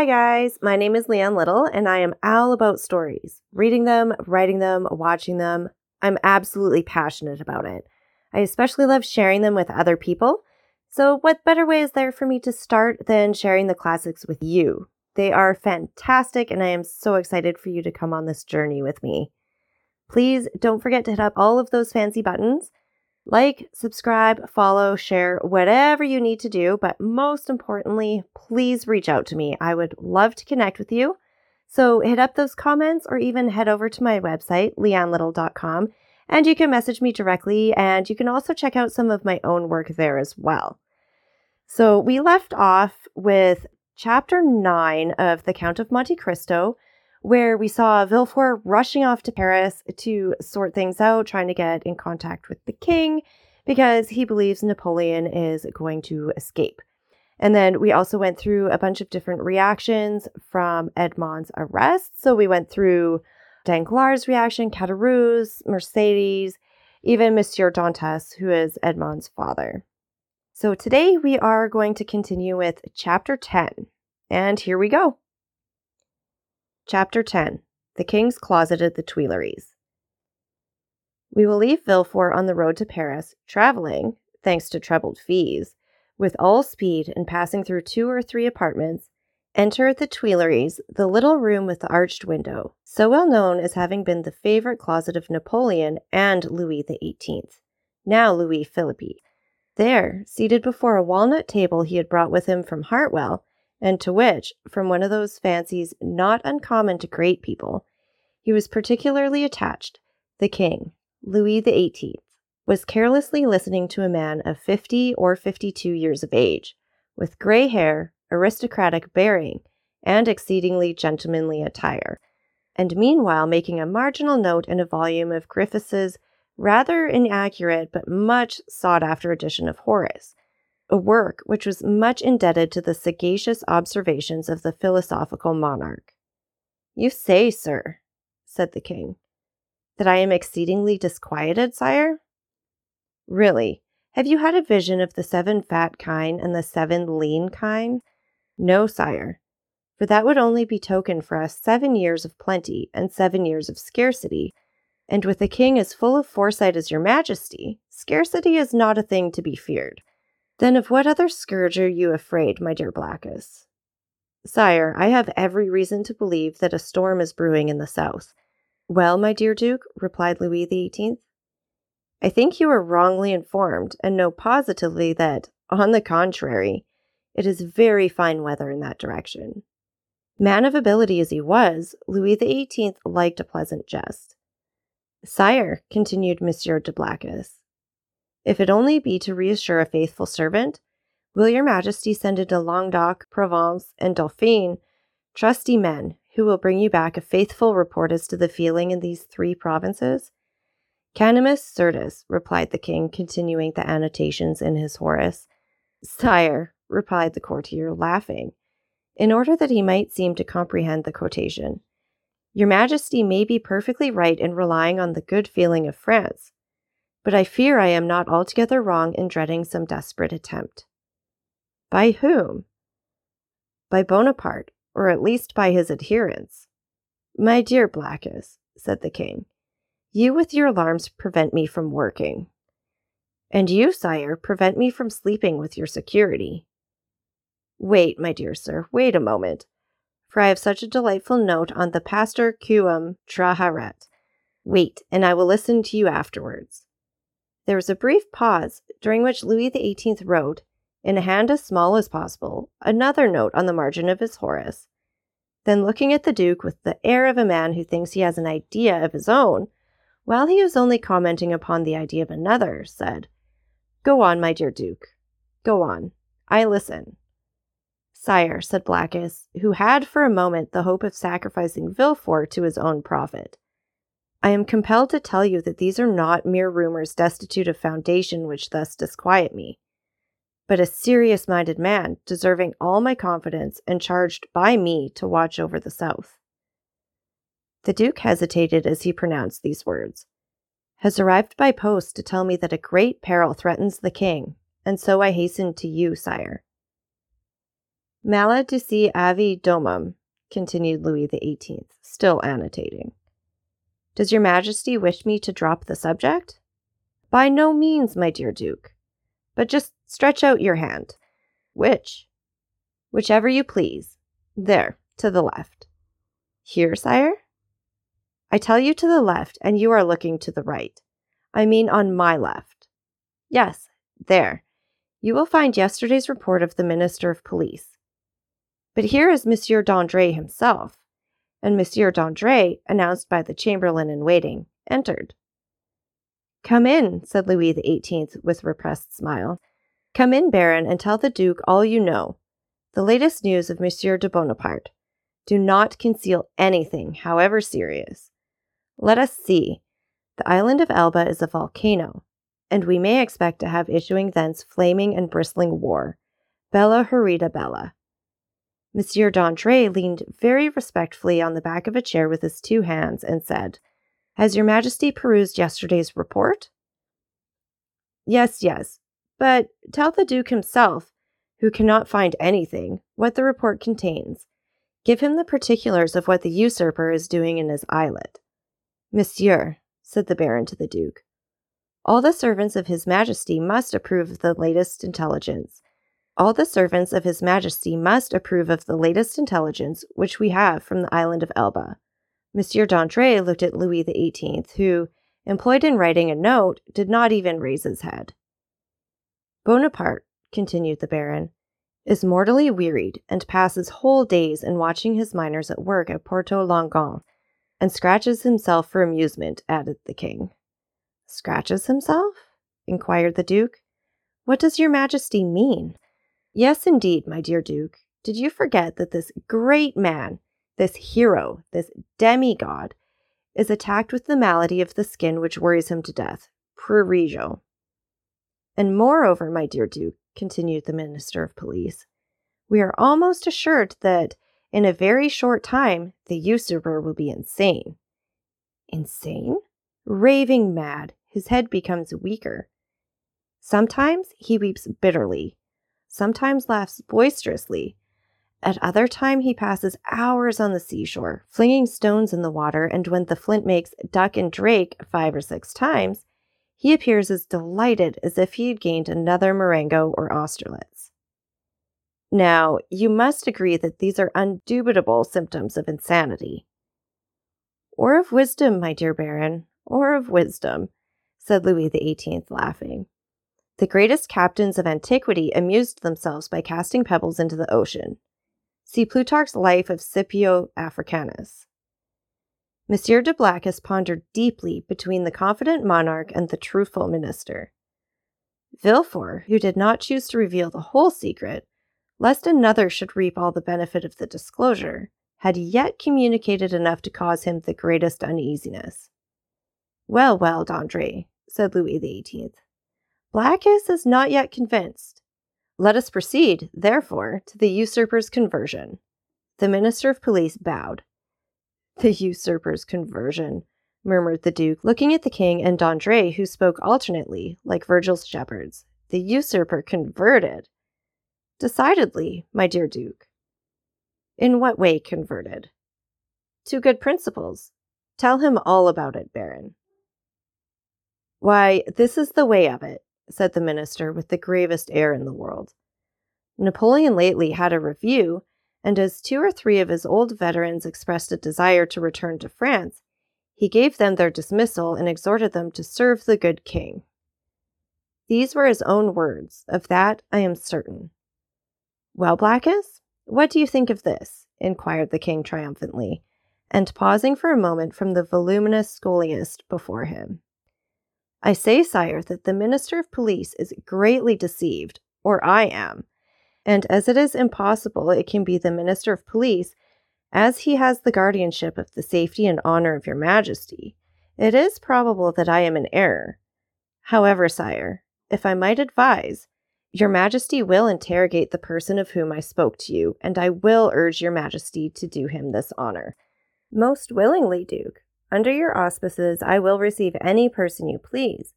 Hi, guys. My name is Leanne Little, and I am all about stories reading them, writing them, watching them. I'm absolutely passionate about it. I especially love sharing them with other people. So, what better way is there for me to start than sharing the classics with you? They are fantastic, and I am so excited for you to come on this journey with me. Please don't forget to hit up all of those fancy buttons like, subscribe, follow, share, whatever you need to do. But most importantly, please reach out to me. I would love to connect with you. So hit up those comments or even head over to my website, leannelittle.com, and you can message me directly. And you can also check out some of my own work there as well. So we left off with chapter nine of The Count of Monte Cristo where we saw Villefort rushing off to Paris to sort things out, trying to get in contact with the king because he believes Napoleon is going to escape. And then we also went through a bunch of different reactions from Edmond's arrest. So we went through Danglars' reaction, Caderousse's, Mercedes, even Monsieur Dantes, who is Edmond's father. So today we are going to continue with chapter 10. And here we go. Chapter 10 The King's Closet at the Tuileries. We will leave Villefort on the road to Paris, traveling, thanks to trebled fees, with all speed and passing through two or three apartments, enter at the Tuileries, the little room with the arched window, so well known as having been the favorite closet of Napoleon and Louis XVIII, now Louis Philippe. There, seated before a walnut table he had brought with him from Hartwell, and to which, from one of those fancies not uncommon to great people, he was particularly attached, the king, Louis XVIII, was carelessly listening to a man of fifty or fifty two years of age, with gray hair, aristocratic bearing, and exceedingly gentlemanly attire, and meanwhile making a marginal note in a volume of Gryphius's rather inaccurate but much sought after edition of Horace, a work which was much indebted to the sagacious observations of the philosophical monarch. You say, sir, said the king, that I am exceedingly disquieted, sire? Really, have you had a vision of the seven fat kine and the seven lean kine? No, sire, for that would only betoken for us seven years of plenty and seven years of scarcity. And with a king as full of foresight as your majesty, scarcity is not a thing to be feared. Then of what other scourge are you afraid, my dear Blacas? Sire, I have every reason to believe that a storm is brewing in the south. Well, my dear Duke, replied Louis XVIII, I think you are wrongly informed and know positively that, on the contrary, it is very fine weather in that direction. Man of ability as he was, Louis XVIII liked a pleasant jest. Sire, continued Monsieur de Blacas, if it only be to reassure a faithful servant, will your majesty send into Languedoc, Provence, and Dauphine trusty men who will bring you back a faithful report as to the feeling in these three provinces? Canimus certus, replied the king, continuing the annotations in his Horace. Sire, replied the courtier, laughing, in order that he might seem to comprehend the quotation. Your majesty may be perfectly right in relying on the good feeling of France, but I fear I am not altogether wrong in dreading some desperate attempt. By whom? By Bonaparte, or at least by his adherents. My dear Blacas, said the king, you with your alarms prevent me from working. And you, sire, prevent me from sleeping with your security. Wait, my dear sir, wait a moment, for I have such a delightful note on the Pastor Quum Traharet. Wait, and I will listen to you afterwards. There was a brief pause, during which Louis XVIII wrote, in a hand as small as possible, another note on the margin of his Horace. Then, looking at the Duke with the air of a man who thinks he has an idea of his own, while he was only commenting upon the idea of another, said, Go on, my dear Duke. Go on. I listen. Sire, said Blacas, who had for a moment the hope of sacrificing Villefort to his own profit. I am compelled to tell you that these are not mere rumors destitute of foundation which thus disquiet me, but a serious minded man, deserving all my confidence and charged by me to watch over the South. The Duke hesitated as he pronounced these words. Has arrived by post to tell me that a great peril threatens the king, and so I hasten to you, sire. Maladuci avi domum, continued Louis XVIII, still annotating. Does your majesty wish me to drop the subject? By no means, my dear Duke. But just stretch out your hand. Which? Whichever you please. There, to the left. Here, sire? I tell you to the left, and you are looking to the right. I mean on my left. Yes, there. You will find yesterday's report of the Minister of Police. But here is Monsieur d'André himself, and Monsieur d'André, announced by the chamberlain in waiting, entered. Come in, said Louis XVIII with repressed smile. Come in, Baron, and tell the Duke all you know. The latest news of Monsieur de Bonaparte. Do not conceal anything, however serious. Let us see. The island of Elba is a volcano, and we may expect to have issuing thence flaming and bristling war. Bella horrida bella. Monsieur d'André leaned very respectfully on the back of a chair with his two hands and said, Has your Majesty perused yesterday's report? Yes, yes, but tell the Duke himself, who cannot find anything, what the report contains. Give him the particulars of what the usurper is doing in his islet. Monsieur, said the Baron to the Duke, all the servants of His Majesty must approve of the latest intelligence all the servants of His Majesty must approve of the latest intelligence which we have from the island of Elba. Monsieur d'André looked at Louis XVIII, who, employed in writing a note, did not even raise his head. Bonaparte, continued the Baron, is mortally wearied and passes whole days in watching his miners at work at Porto Longone, and scratches himself for amusement, added the king. Scratches himself? inquired the Duke. What does your Majesty mean? Yes, indeed, my dear Duke. Did you forget that this great man, this hero, this demigod, is attacked with the malady of the skin which worries him to death, prurigo? And moreover, my dear Duke, continued the Minister of Police, we are almost assured that in a very short time the usurper will be insane. Insane? Raving mad, his head becomes weaker. Sometimes he weeps bitterly, sometimes laughs boisterously. At other time he passes hours on the seashore, flinging stones in the water, and when the flint makes duck and drake five or six times, he appears as delighted as if he had gained another Marengo or Austerlitz. Now, you must agree that these are undubitable symptoms of insanity. Or of wisdom, my dear Baron, or of wisdom, said Louis XVIII, laughing. The greatest captains of antiquity amused themselves by casting pebbles into the ocean. See Plutarch's Life of Scipio Africanus. Monsieur de Blacas pondered deeply between the confident monarch and the truthful minister. Villefort, who did not choose to reveal the whole secret, lest another should reap all the benefit of the disclosure, had yet communicated enough to cause him the greatest uneasiness. Well, well, d'André, said Louis XVIII, Blacas is not yet convinced. Let us proceed, therefore, to the usurper's conversion. The minister of police bowed. The usurper's conversion, murmured the duke, looking at the king and d'André, who spoke alternately, like Virgil's shepherds. The usurper converted. Decidedly, my dear duke. In what way converted? To good principles. Tell him all about it, Baron. Why, this is the way of it said the minister with the gravest air in the world. Napoleon lately had a review, and as two or three of his old veterans expressed a desire to return to France, he gave them their dismissal and exhorted them to serve the good king. These were his own words, of that I am certain. Well, Blacas, what do you think of this? inquired the king triumphantly, and pausing for a moment from the voluminous scholiast before him. I say, sire, that the minister of police is greatly deceived, or I am. And as it is impossible it can be the minister of police, as he has the guardianship of the safety and honor of your majesty, it is probable that I am in error. However, sire, if I might advise, your majesty will interrogate the person of whom I spoke to you, and I will urge your majesty to do him this honor. Most willingly, Duke, under your auspices, I will receive any person you please,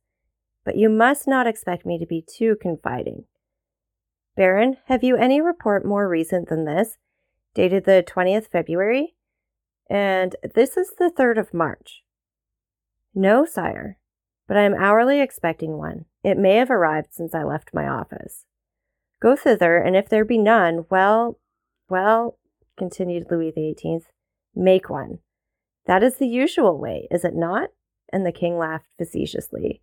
but you must not expect me to be too confiding. Baron, have you any report more recent than this, dated the 20th February? And this is the 3rd of March. No, sire, but I am hourly expecting one. It may have arrived since I left my office. Go thither, and if there be none, well, well, continued Louis XVIII, make one. That is the usual way, is it not? And the king laughed facetiously.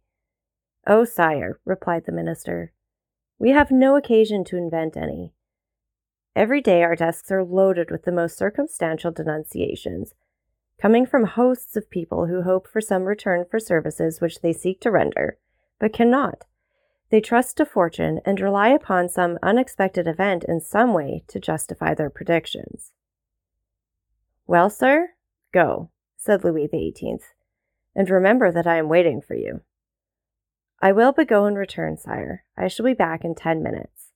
Oh, sire, replied the minister, we have no occasion to invent any. Every day our desks are loaded with the most circumstantial denunciations, coming from hosts of people who hope for some return for services which they seek to render, but cannot. They trust to fortune and rely upon some unexpected event in some way to justify their predictions. Well, sir, go, said Louis XVIII, and remember that I am waiting for you. I will but go and return, sire. I shall be back in ten minutes.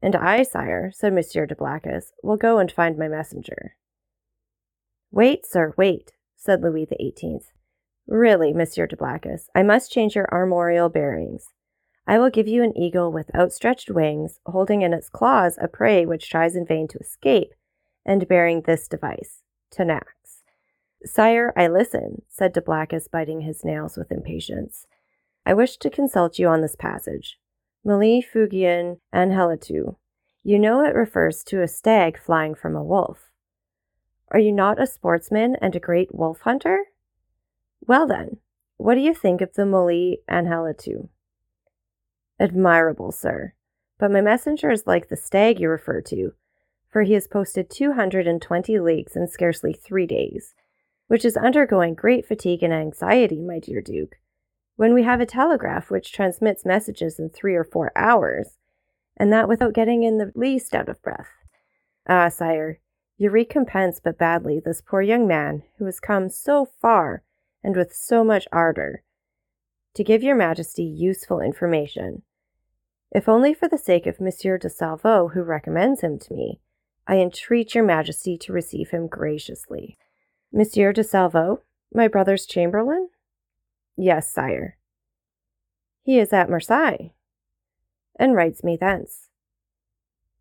And I, sire, said Monsieur de Blacas, will go and find my messenger. Wait, sir, wait, said Louis XVIII. Really, Monsieur de Blacas, I must change your armorial bearings. I will give you an eagle with outstretched wings, holding in its claws a prey which tries in vain to escape, and bearing this device, Tenax. Sire, I listen, said de Blacas, biting his nails with impatience. I wish to consult you on this passage. Molli fugiens anhelitu. You know it refers to a stag flying from a wolf. Are you not a sportsman and a great wolf hunter? Well then, what do you think of the Molli anhelitu? Admirable, sir. But my messenger is like the stag you refer to, for he has posted 220 leagues in scarcely three days, which is undergoing great fatigue and anxiety, my dear Duke when we have a telegraph which transmits messages in three or four hours, and that without getting in the least out of breath. Ah, sire, you recompense but badly this poor young man who has come so far and with so much ardor to give your majesty useful information. If only for the sake of Monsieur de Salvo, who recommends him to me, I entreat your majesty to receive him graciously. Monsieur de Salvo, my brother's chamberlain? Yes, sire. He is at Marseilles, and writes me thence.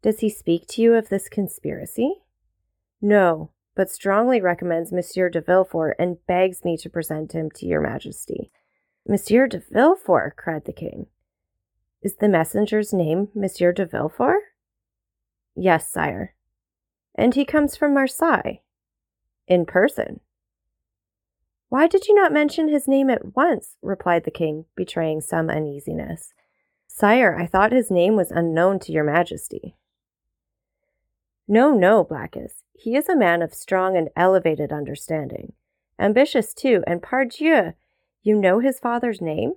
Does he speak to you of this conspiracy? No, but strongly recommends Monsieur de Villefort and begs me to present him to your majesty. Monsieur de Villefort, cried the king. Is the messenger's name Monsieur de Villefort? Yes, sire. And he comes from Marseilles? In person. Why did you not mention his name at once? replied the king, betraying some uneasiness. Sire, I thought his name was unknown to your majesty. No, no, Blacas. He is a man of strong and elevated understanding. Ambitious, too, and pardieu, you know his father's name?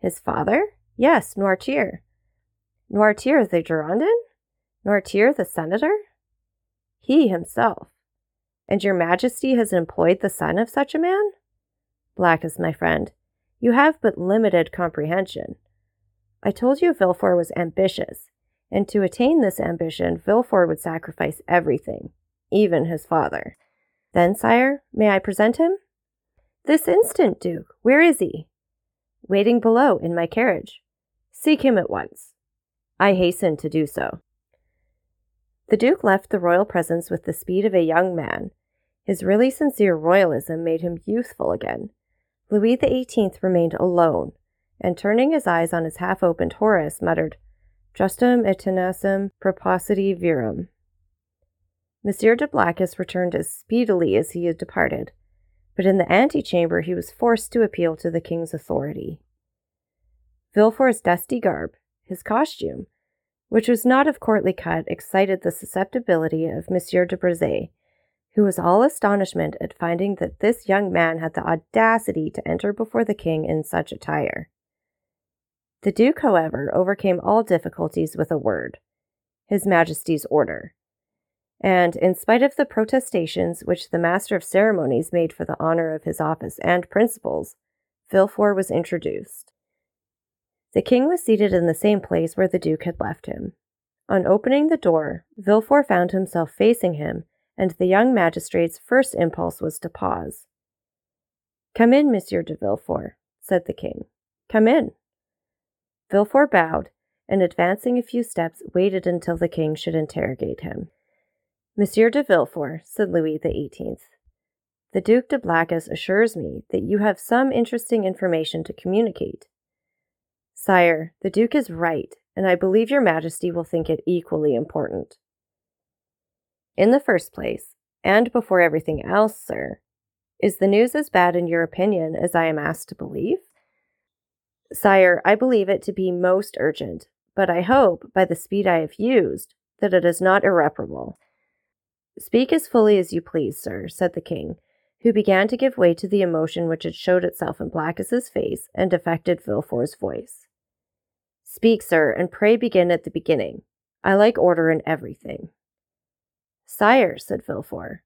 His father? Yes, Noirtier. Noirtier the Girondin? Noirtier the senator? He himself. And your majesty has employed the son of such a man? Blacas my friend, you have but limited comprehension. I told you Villefort was ambitious, and to attain this ambition, Villefort would sacrifice everything, even his father. Then, sire, may I present him? This instant, Duke. Where is he? Waiting below in my carriage. Seek him at once. I hasten to do so. The Duke left the royal presence with the speed of a young man. His really sincere royalism made him youthful again. Louis XVIII remained alone, and turning his eyes on his half opened Horace, muttered, Justum et tenacem propositi virum. Monsieur de Blacas returned as speedily as he had departed, but in the antechamber he was forced to appeal to the king's authority. Villefort's dusty garb, his costume, which was not of courtly cut, excited the susceptibility of Monsieur de Brezé, who was all astonishment at finding that this young man had the audacity to enter before the king in such attire. The Duke, however, overcame all difficulties with a word His Majesty's order. And, in spite of the protestations which the Master of Ceremonies made for the honor of his office and principles, Villefort was introduced. The king was seated in the same place where the Duke had left him. On opening the door, Villefort found himself facing him, and the young magistrate's first impulse was to pause. Come in, Monsieur de Villefort, said the king. Come in. Villefort bowed, and advancing a few steps, waited until the king should interrogate him. Monsieur de Villefort, said Louis XVIII, the Duc de Blacas assures me that you have some interesting information to communicate. Sire, the Duke is right, and I believe your Majesty will think it equally important. In the first place, and before everything else, sir, is the news as bad in your opinion as I am asked to believe? Sire, I believe it to be most urgent, but I hope, by the speed I have used, that it is not irreparable. Speak as fully as you please, sir, said the king, who began to give way to the emotion which had showed itself in Blacas's face and affected Villefort's voice. Speak, sir, and pray begin at the beginning. I like order in everything. Sire, said Villefort,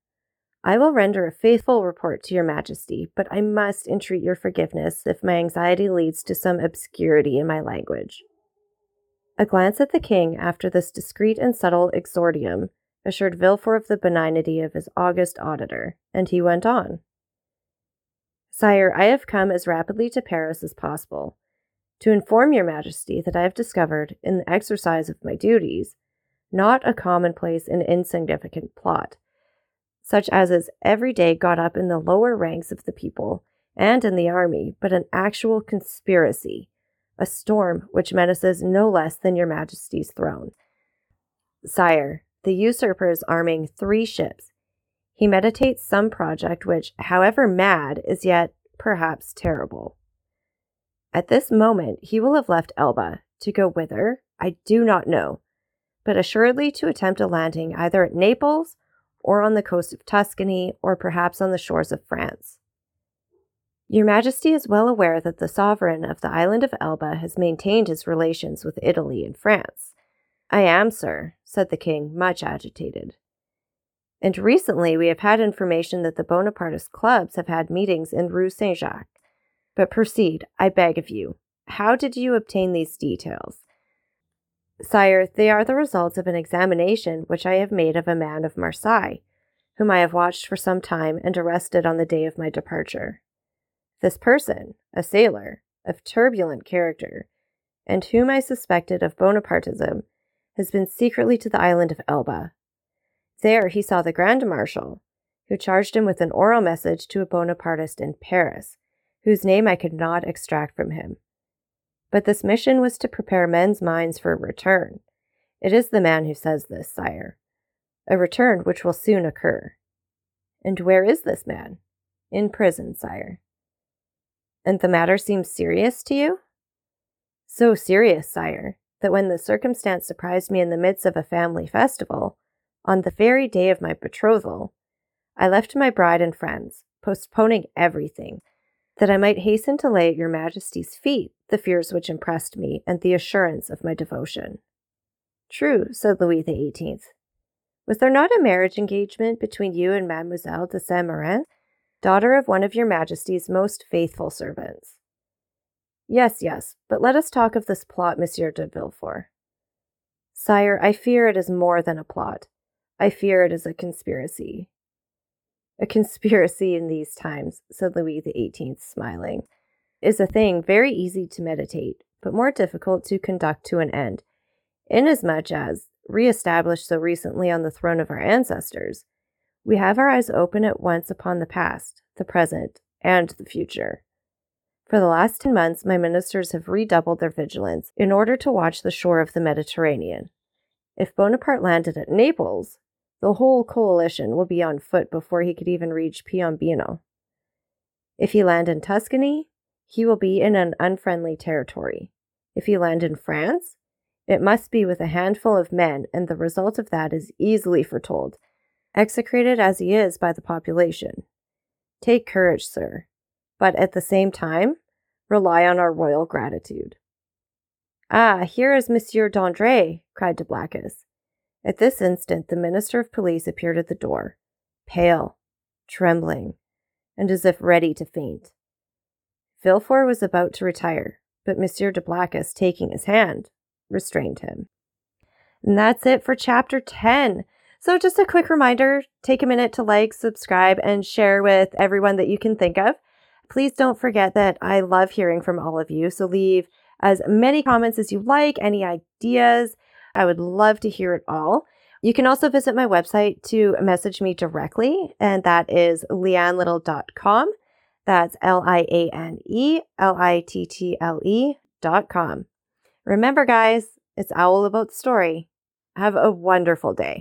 I will render a faithful report to your majesty, but I must entreat your forgiveness if my anxiety leads to some obscurity in my language. A glance at the king after this discreet and subtle exordium assured Villefort of the benignity of his august auditor, and he went on. Sire, I have come as rapidly to Paris as possible to inform your majesty that I have discovered, in the exercise of my duties, not a commonplace and insignificant plot, such as is every day got up in the lower ranks of the people and in the army, but an actual conspiracy, a storm which menaces no less than your majesty's throne. Sire, the usurper is arming three ships. He meditates some project which, however mad, is yet perhaps terrible. At this moment, he will have left Elba. To go whither, I do not know, but assuredly to attempt a landing either at Naples or on the coast of Tuscany, or perhaps on the shores of France. Your Majesty is well aware that the sovereign of the island of Elba has maintained his relations with Italy and France. I am, sir, said the king, much agitated. And recently we have had information that the Bonapartist clubs have had meetings in Rue Saint Jacques. But proceed, I beg of you. How did you obtain these details? Sire, they are the results of an examination which I have made of a man of Marseille, whom I have watched for some time and arrested on the day of my departure. This person, a sailor, of turbulent character, and whom I suspected of Bonapartism, has been secretly to the island of Elba. There he saw the Grand Marshal, who charged him with an oral message to a Bonapartist in Paris, whose name I could not extract from him. But this mission was to prepare men's minds for a return. It is the man who says this, sire. A return which will soon occur. And where is this man? In prison, sire. And the matter seems serious to you? So serious, sire, that when the circumstance surprised me in the midst of a family festival, on the very day of my betrothal, I left my bride and friends, postponing everything, that I might hasten to lay at your majesty's feet the fears which impressed me and the assurance of my devotion. True, said Louis the Eighteenth. Was there not a marriage engagement between you and Mademoiselle de Saint Méran, daughter of one of your majesty's most faithful servants? Yes, yes, but let us talk of this plot, Monsieur de Villefort. Sire, I fear it is more than a plot. I fear it is a conspiracy. A conspiracy in these times, said Louis XVIII, smiling, is a thing very easy to meditate, but more difficult to conduct to an end, inasmuch as, re established so recently on the throne of our ancestors, we have our eyes open at once upon the past, the present, and the future. For the last 10 months, my ministers have redoubled their vigilance in order to watch the shore of the Mediterranean. If Bonaparte landed at Naples, the whole coalition will be on foot before he could even reach Piombino. If he land in Tuscany, he will be in an unfriendly territory. If he land in France, it must be with a handful of men, and the result of that is easily foretold, execrated as he is by the population. Take courage, sir, but at the same time, rely on our royal gratitude. Ah, here is Monsieur d'André, cried de Blacas. At this instant, the minister of police appeared at the door, pale, trembling, and as if ready to faint. Villefort was about to retire, but Monsieur de Blacas, taking his hand, restrained him. And that's it for chapter 10. So, just a quick reminder take a minute to like, subscribe, and share with everyone that you can think of. Please don't forget that I love hearing from all of you. So, leave as many comments as you like, any ideas. I would love to hear it all. You can also visit my website to message me directly, and that is liannelittle.com. That's L I A N E L I T T L E dot com. Remember, guys, it's Owl About Story. Have a wonderful day.